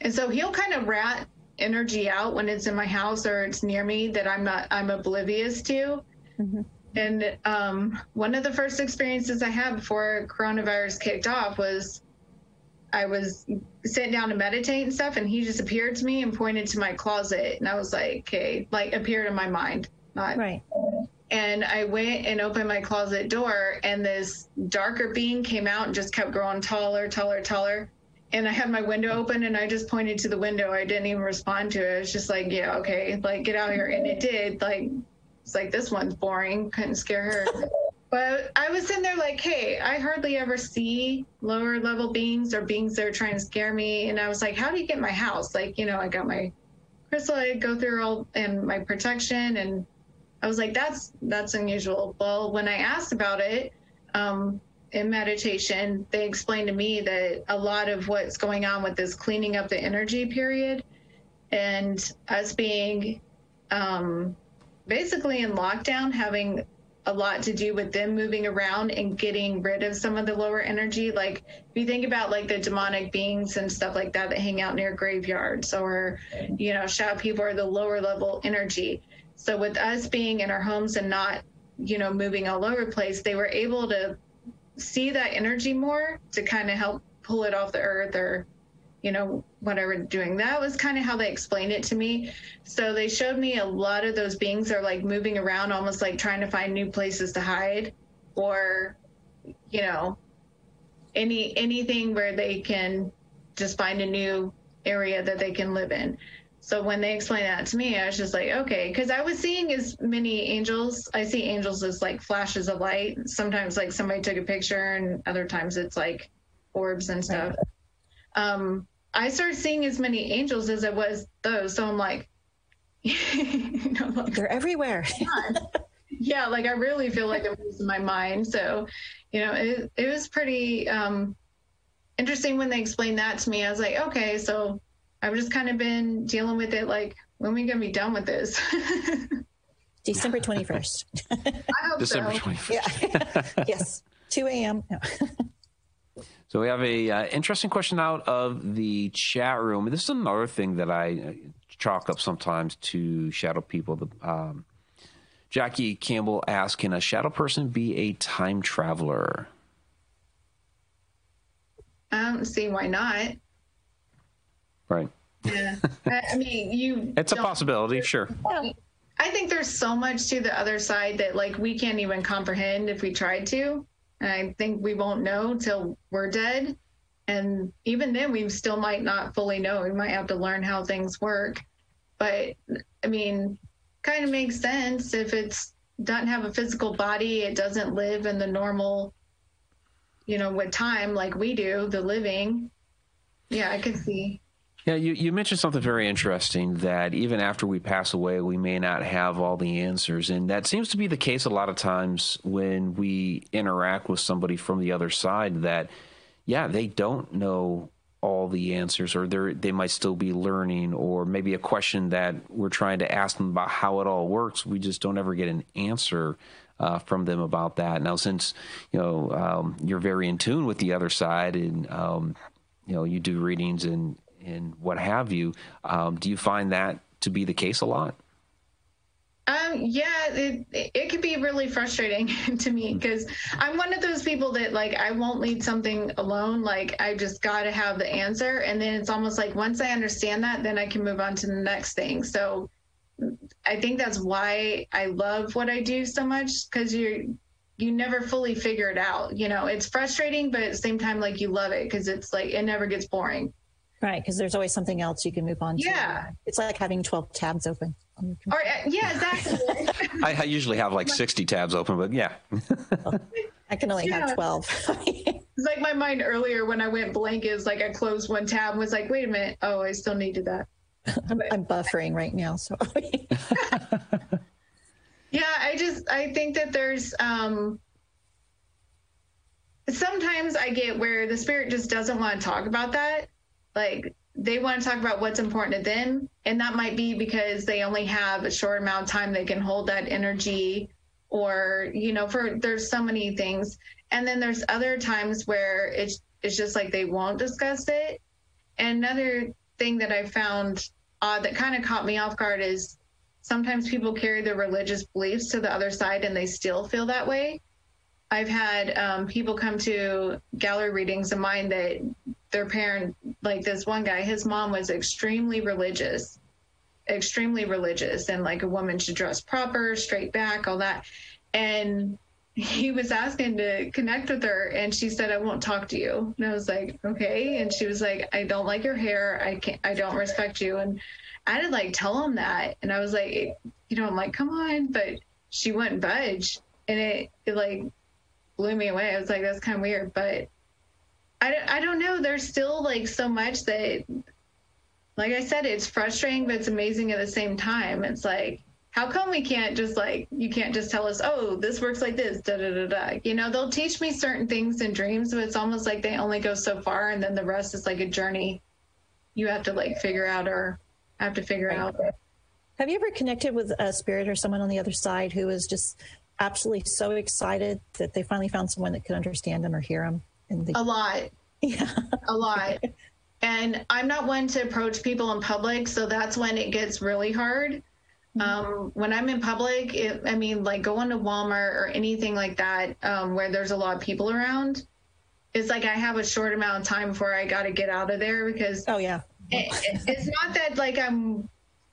And so he'll kind of rat energy out when it's in my house or it's near me that I'm not I'm oblivious to. Mhm. And um, one of the first experiences I had before coronavirus kicked off was I was sitting down to meditate and stuff, and he just appeared to me and pointed to my closet, and I was like, okay, like appeared in my mind, not Right. And I went and opened my closet door, and this darker being came out and just kept growing taller, taller, taller. And I had my window open, and I just pointed to the window. I didn't even respond to it. I was just like, "Yeah, okay, like get out here." And it did. Like, it's like this one's boring. Couldn't scare her. but I was in there like, "Hey, I hardly ever see lower level beings or beings that are trying to scare me." And I was like, "How do you get my house?" Like, you know, I got my crystal. I go through all and my protection and I was like, that's that's unusual. Well, when I asked about it um, in meditation, they explained to me that a lot of what's going on with this cleaning up the energy period and us being um, basically in lockdown, having a lot to do with them moving around and getting rid of some of the lower energy. Like if you think about like the demonic beings and stuff like that that hang out near graveyards or, you know, shadow people or the lower level energy. So with us being in our homes and not, you know, moving all over the place, they were able to see that energy more to kind of help pull it off the earth or, you know, whatever doing. That was kind of how they explained it to me. So they showed me a lot of those beings are like moving around, almost like trying to find new places to hide, or, you know, any anything where they can just find a new area that they can live in. So when they explained that to me, I was just like, okay, because I was seeing as many angels. I see angels as like flashes of light. Sometimes like somebody took a picture, and other times it's like orbs and stuff. Um, I started seeing as many angels as I was those. So I'm like, you know, like, They're everywhere. yeah, like I really feel like I'm losing my mind. So, you know, it, it was pretty um, interesting when they explained that to me. I was like, okay, so I've just kind of been dealing with it. Like, when are we gonna be done with this? December 21st. I hope December so. 21st. Yeah. yes. 2 a.m. So we have a uh, interesting question out of the chat room. This is another thing that I uh, chalk up sometimes to shadow people. The, um, Jackie Campbell asked, "Can a shadow person be a time traveler?" I don't see why not. Right. Yeah, I, I mean, you. It's a possibility, sure. I think there's so much to the other side that like we can't even comprehend if we tried to. And I think we won't know till we're dead. And even then we still might not fully know. We might have to learn how things work. But I mean, kind of makes sense if it's doesn't have a physical body, it doesn't live in the normal, you know, with time like we do, the living. Yeah, I could see. Yeah, you, you mentioned something very interesting that even after we pass away, we may not have all the answers. And that seems to be the case a lot of times when we interact with somebody from the other side that, yeah, they don't know all the answers or they they might still be learning or maybe a question that we're trying to ask them about how it all works. We just don't ever get an answer uh, from them about that. Now, since, you know, um, you're very in tune with the other side and, um, you know, you do readings and, and what have you. Um, do you find that to be the case a lot? Um, yeah, it, it could be really frustrating to me because I'm one of those people that like I won't lead something alone. Like I just got to have the answer, and then it's almost like once I understand that, then I can move on to the next thing. So I think that's why I love what I do so much because you you never fully figure it out. You know, it's frustrating, but at the same time, like you love it because it's like it never gets boring. Right. Because there's always something else you can move on to. Yeah. It's like having 12 tabs open. on your Or uh, yeah, exactly. I, I usually have like 60 tabs open, but yeah. I can only Yeah. have 12. It's like my mind earlier when I went blank is like I closed one tab and was like, wait a minute. Oh, I still needed that. I'm, I'm buffering right now, so. yeah, I just I think that there's um sometimes I get where the spirit just doesn't want to talk about that. Like they want to talk about what's important to them. And that might be because they only have a short amount of time they can hold that energy or, you know, for there's so many things. And then there's other times where it's it's just like they won't discuss it. And another thing that I found odd that kind of caught me off guard is sometimes people carry their religious beliefs to the other side and they still feel that way. I've had um, people come to gallery readings of mine that their parent, like this one guy, his mom was extremely religious, extremely religious, and like a woman should dress proper, straight back, all that. And he was asking to connect with her, and she said, "I won't talk to you." And I was like, "Okay." And she was like, "I don't like your hair. I can't. I don't respect you." And I did like tell him that, and I was like, you know, I'm like, "Come on," but she wouldn't budge, and it, it like blew me away. I was like, that's kind of weird, but I, I don't know. There's still like so much that, like I said, it's frustrating, but it's amazing at the same time. It's like, how come we can't just like, you can't just tell us, oh, this works like this, da da da da. You know, they'll teach me certain things in dreams, but it's almost like they only go so far and then the rest is like a journey you have to like figure out or have to figure out. Have you ever connected with a spirit or someone on the other side who is just absolutely so excited that they finally found someone that could understand them or hear them. And they, a lot. Yeah. a lot. And I'm not one to approach people in public, so that's when it gets really hard. Mm-hmm. Um, when I'm in public, it, I mean, like going to Walmart or anything like that, um, where there's a lot of people around, it's like I have a short amount of time before I got to get out of there because. Oh yeah. it, it's not that like I'm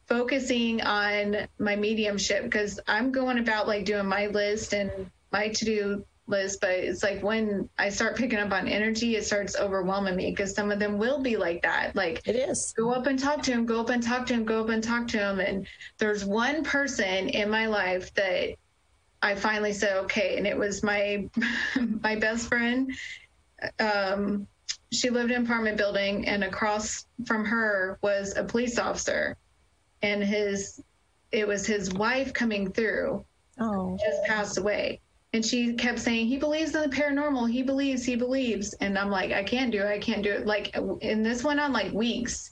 focusing on my mediumship because I'm going about like doing my list and my to do list, but it's like when I start picking up on energy, it starts overwhelming me because some of them will be like that. Like it is. Go up and talk to him, go up and talk to him, go up and talk to him. And there's one person in my life that I finally said, okay, and it was my my best friend. Um, she lived in an apartment building, and across from her was a police officer and his it was his wife coming through. Oh, just passed away. And she kept saying, he believes in the paranormal. He believes, he believes. And I'm like, I can't do it. I can't do it. Like, and this went on like weeks,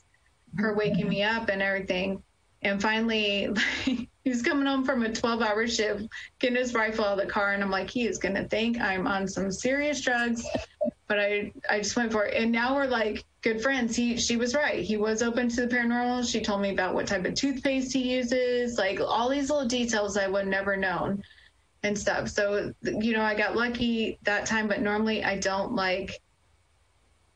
her waking me up and everything. And finally, like, he's coming home from a 12 hour shift, getting his rifle out of the car. And I'm like, he is going to think I'm on some serious drugs. But I, I just went for it. And now we're like good friends. He, she was right. He was open to the paranormal. She told me about what type of toothpaste he uses, like all these little details I would never known and stuff. So, you know, I got lucky that time, but normally I don't like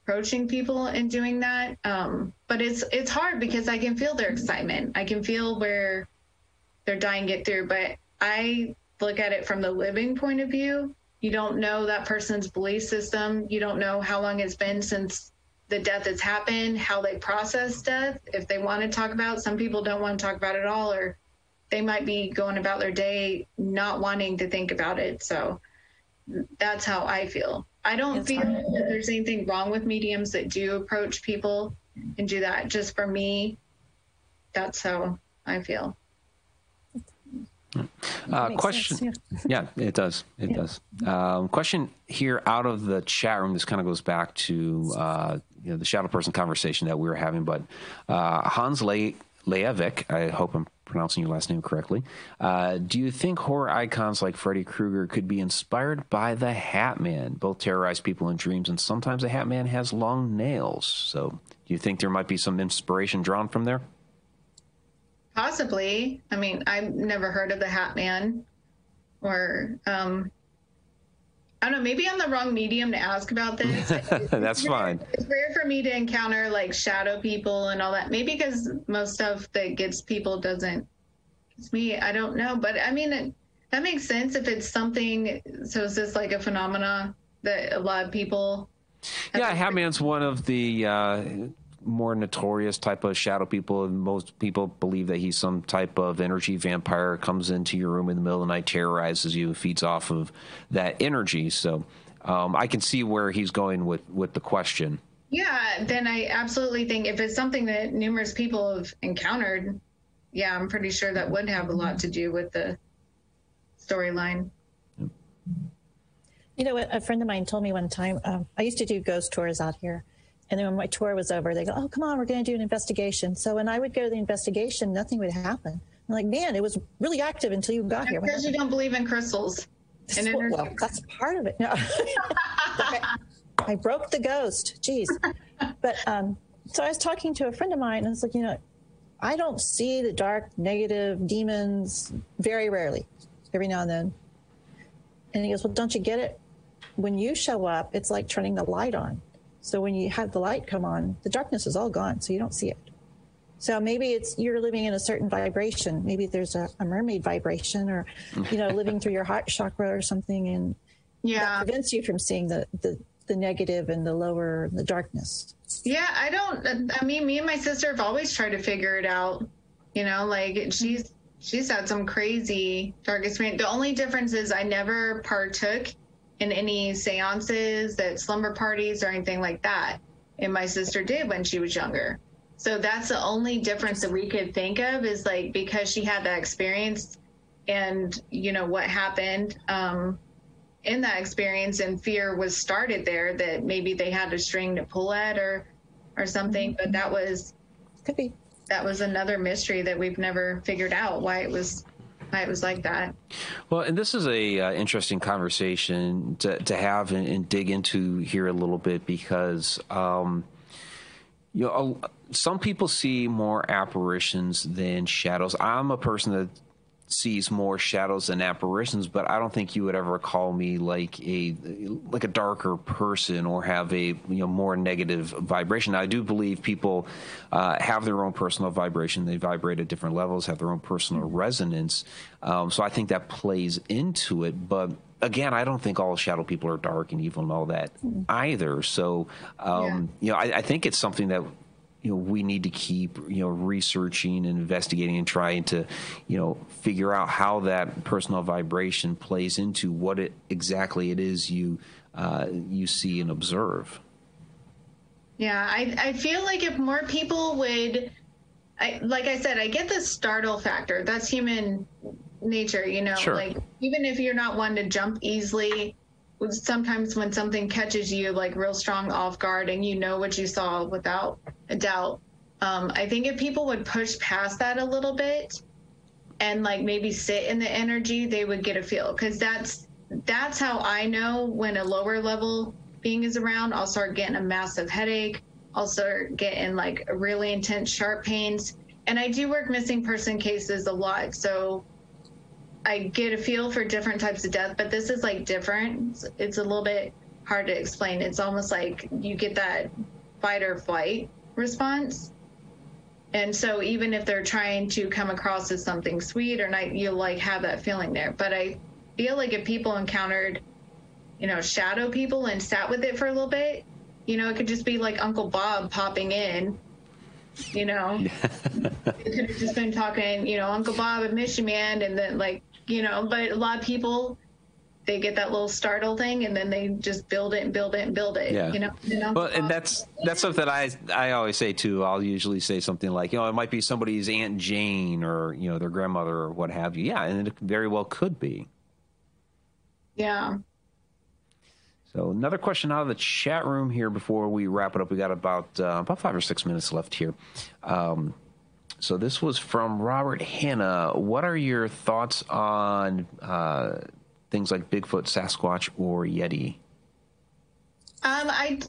approaching people and doing that. Um, but it's, it's hard because I can feel their excitement. I can feel where, they're dying get through. But I look at it from the living point of view. You don't know that person's belief system. You don't know how long it's been since the death has happened, how they process death. If they want to talk about, some people don't want to talk about it all, or they might be going about their day not wanting to think about it. So that's how I feel. I don't feel hard. that there's anything wrong with mediums that do approach people and do that. Just for me, that's how I feel. Uh, question. Sense, yeah. yeah. it does. It yeah. does. Um, question here out of the chat room. This kind of goes back to uh, you know, the shadow person conversation that we were having. But uh, Hans Le- Leavik, I hope I'm pronouncing your last name correctly. Uh, do you think horror icons like Freddy Krueger could be inspired by the Hat Man? Both terrorize people in dreams, and sometimes the Hat Man has long nails. So, do you think there might be some inspiration drawn from there? Possibly. I mean, I've never heard of the Hat Man, or um, I don't know. Maybe I'm the wrong medium to ask about this. That's fine. It's rare for me to encounter like shadow people and all that. Maybe because most stuff that gets people doesn't. It's me. I don't know, but I mean, it, that makes sense if it's something. So is this like a phenomena that a lot of people? Yeah, Hatman's one of the. Uh, more notorious type of shadow people. And most people believe that he's some type of energy vampire, comes into your room in the middle of the night, terrorizes you, feeds off of that energy. So um, I can see where he's going with, with the question. Yeah, then I absolutely think if it's something that numerous people have encountered, yeah, I'm pretty sure that would have a lot to do with the storyline. You know? A friend of mine told me one time. Um, I used to do ghost tours out here, and then when my tour was over, they go, "Oh, come on, we're going to do an investigation." So when I would go to the investigation, nothing would happen. I'm like, man, it was really active until you got here. Because you don't believe in crystals. And well, that's part of it. No. I broke the ghost. Jeez. But um, so I was talking to a friend of mine, and I was like, you know, I don't see the dark, negative demons very rarely, every now and then. And he goes, well, don't you get it? when you show up, it's like turning the light on. So when you have the light come on, the darkness is all gone, so you don't see it. So maybe it's you're living in a certain vibration. Maybe there's a, a mermaid vibration, or you know, living through your heart chakra or something, and yeah, that prevents you from seeing the the, the negative and the lower the darkness. Yeah, I don't. I mean, me and my sister have always tried to figure it out. You know, like she's she's had some crazy dark experience. The only difference is I never partook in any seances, that slumber parties, or anything like that. And my sister did when she was younger. So that's the only difference that we could think of is like because she had that experience and, you know, what happened um, in that experience and fear was started there that maybe they had a string to pull at or, or something. But that was, could be, that was another mystery that we've never figured out why it was it was like that. Well, and this is a uh, interesting conversation to, to have and, and, dig into here a little bit because, um, you know, some people see more apparitions than shadows. I'm a person that sees more shadows than apparitions, but I don't think you would ever call me like a like a darker person or have a you know more negative vibration. Now, I do believe people uh, have their own personal vibration; they vibrate at different levels, have their own personal resonance. Um, so I think that plays into it, but again, I don't think all shadow people are dark and evil and all that mm. either. So, um, yeah. you know, I, I, think it's something that you know we need to keep you know researching and investigating and trying to you know figure out how that personal vibration plays into what it exactly it is you uh, you see and observe. Yeah, I I feel like if more people would, I like I said, I get the startle factor. That's human nature, you know. Sure. Like even if you're not one to jump easily, sometimes when something catches you like real strong off guard and you know what you saw without a doubt um, i think if people would push past that a little bit and like maybe sit in the energy they would get a feel. Because that's that's how i know when a lower level being is around i'll start getting a massive headache. I'll start getting like really intense sharp pains. And i do work missing person cases a lot. So I get a feel for different types of death, but this is like different. It's a little bit hard to explain. It's almost like you get that fight or flight response. And so even if they're trying to come across as something sweet or not, you'll like have that feeling there. But I feel like if people encountered, you know, shadow people and sat with it for a little bit, you know, it could just be like Uncle Bob popping in you know. it could have just been talking, you know, Uncle Bob and Mission Man, and then like you know, but a lot of people they get that little startle thing and then they just build it and build it and build it. Yeah. You know. You know? Well, and that's that's something I I always say too. I'll usually say something like, you know, it might be somebody's Aunt Jane or you know their grandmother or what have you. Yeah, and it very well could be. Yeah. So another question out of the chat room here before we wrap it up. We got about uh, about five or six minutes left here. Um, so this was from Robert Hanna. What are your thoughts on uh, things like Bigfoot, Sasquatch, or Yeti? Um, I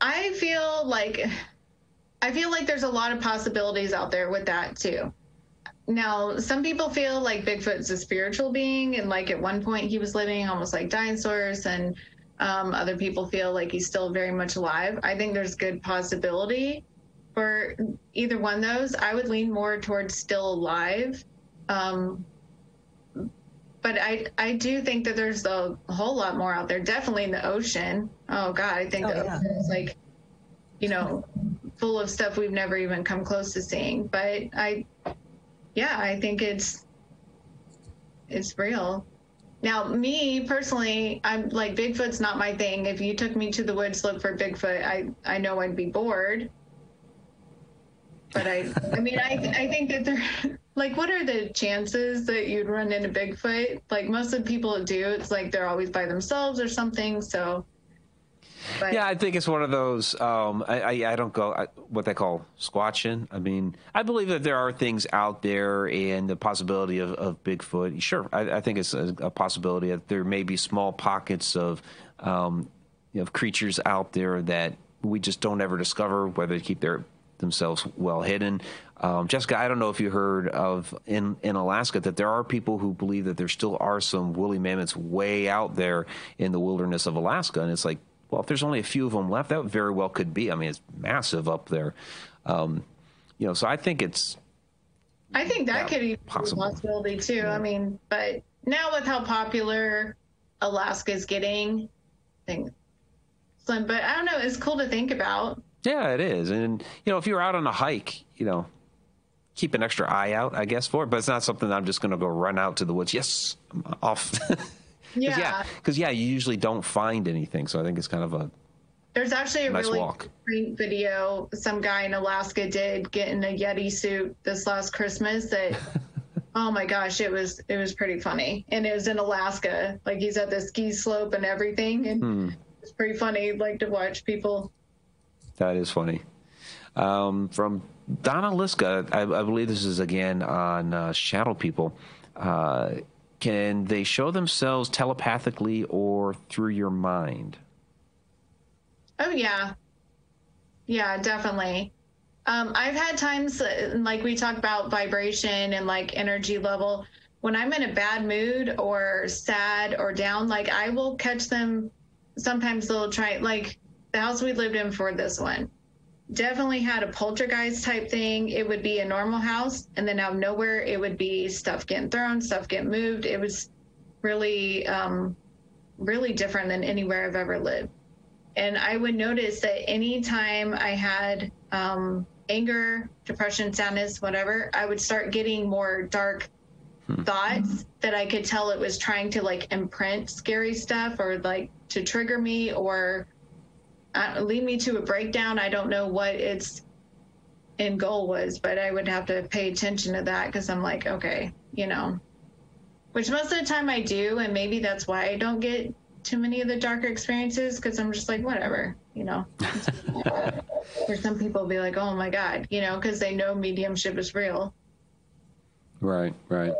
I feel like I feel like there's a lot of possibilities out there with that too. Now, some people feel like Bigfoot's a spiritual being, and like at one point he was living almost like dinosaurs, and um, other people feel like he's still very much alive. I think there's good possibility for either one of those, I would lean more towards still alive. Um, but I I do think that there's a whole lot more out there. Definitely in the ocean. Oh God, I think oh, the yeah. ocean is like, you know, full of stuff we've never even come close to seeing. But I, yeah, I think it's it's real. now, me personally, I'm like Bigfoot's not my thing. If you took me to the woods to look for Bigfoot, I I know I'd be bored. But I, I mean, I I think that they're like, what are the chances that you'd run into Bigfoot? Like most of the people do, it's like they're always by themselves or something. So but, yeah, I think it's one of those. Um, I, I, I don't go I, what they call squatching. I mean, I believe that there are things out there and the possibility of, of Bigfoot. Sure, I, I think it's a, a, possibility that there may be small pockets of um, you know, creatures out there that we just don't ever discover, whether they keep their themselves well hidden. Um, Jessica, I don't know if you heard of in, in Alaska that there are people who believe that there still are some woolly mammoths way out there in the wilderness of Alaska, and it's like well, if there's only a few of them left, that very well could be. I mean, it's massive up there. Um, you know, so I think it's. I think that could be possible. a possibility too. Yeah. I mean, but now with how popular Alaska is getting, I think slim. But I don't know. It's cool to think about. Yeah, it is. And you know, if you're out on a hike, you know, keep an extra eye out, I guess, for it. But it's not something I'm just going to go run out to the woods. Yes, I'm off. yeah, because yeah, yeah, you usually don't find anything. So I think it's kind of a there's actually a nice really walk. great video some guy in Alaska did get in a Yeti suit this last Christmas that oh my gosh, it was it was pretty funny. And it was in Alaska. Like he's at the ski slope and everything. And hmm. it's pretty funny like to watch people. That is funny. Um, from Donna Liska, I, I, believe this is again on uh, Shadow People. Uh, can they show themselves telepathically or through your mind? Oh, yeah. Yeah, definitely. Um, I've had times, uh, like we talk about vibration and like energy level, when I'm in a bad mood or sad or down, like I will catch them. Sometimes they'll try, like the house we lived in for this one definitely had a poltergeist type thing. It would be a normal house, and then out of nowhere, it would be stuff getting thrown, stuff getting moved. It was really, um, really different than anywhere I've ever lived. And I would notice that anytime I had um, anger, depression, sadness, whatever, I would start getting more dark hmm. thoughts that I could tell it was trying to like imprint scary stuff or like to trigger me or uh, lead me to a breakdown. I don't know what its end goal was, but I would have to pay attention to that because I'm like, okay, you know, which most of the time I do, and maybe that's why I don't get too many of the darker experiences because I'm just like, whatever, you know. Or some people be like, oh my god, you know, because they know mediumship is real. Right, right.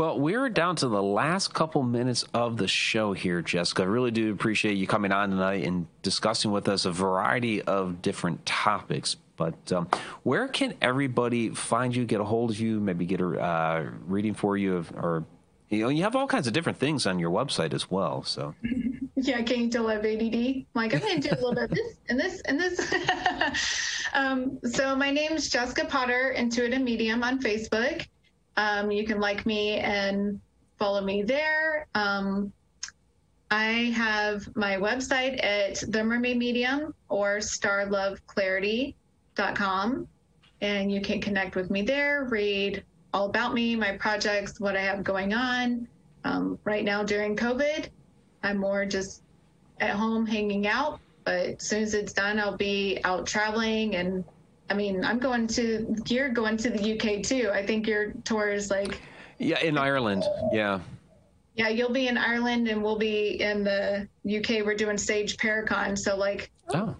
Well, we're down to the last couple minutes of the show here, Jessica. I really do appreciate you coming on tonight and discussing with us a variety of different topics. But um, where can everybody find you, get a hold of you, maybe get a uh, reading for you, of, or you know, you have all kinds of different things on your website as well. So. Yeah, can you tell I have ADD? Like, I'm going to do a little bit of this and this and this. um, so my name is Jessica Potter, Intuitive Medium on Facebook. Um, you can like me and follow me there. Um, I have my website at The Mermaid Medium or starloveclarity.com. And you can connect with me there, read all about me, my projects, what I have going on. Um, right now during COVID, I'm more just at home hanging out. But as soon as it's done, I'll be out traveling and I mean, I'm going to, you're going to the UK too. I think your tour is like. Yeah, in Ireland. Yeah. Yeah, you'll be in Ireland and we'll be in the UK. We're doing Sage Paracon. So, like, oh.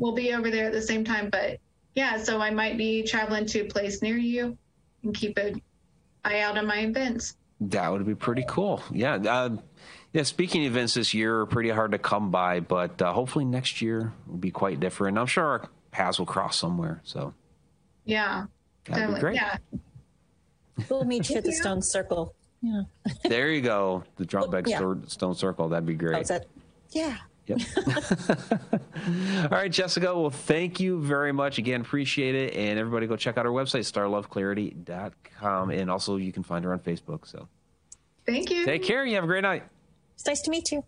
we'll be over there at the same time. But yeah, so I might be traveling to a place near you and keep an eye out on my events. That would be pretty cool. Yeah. Uh, yeah, speaking of events this year, are pretty hard to come by, but uh, hopefully next year will be quite different. I'm sure our paths will cross somewhere. So, yeah, that'd be great. Yeah. We'll meet you at the Stone Circle. Yeah. there you go. The Drombeg well, yeah. Stone Circle. That'd be great. Oh, that? Yeah. Yep. All right, Jessica. Well, thank you very much again. Appreciate it. And everybody go check out our website, starloveclarity.com. And also, you can find her on Facebook. So thank you. Take care. You have a great night. It's nice to meet you.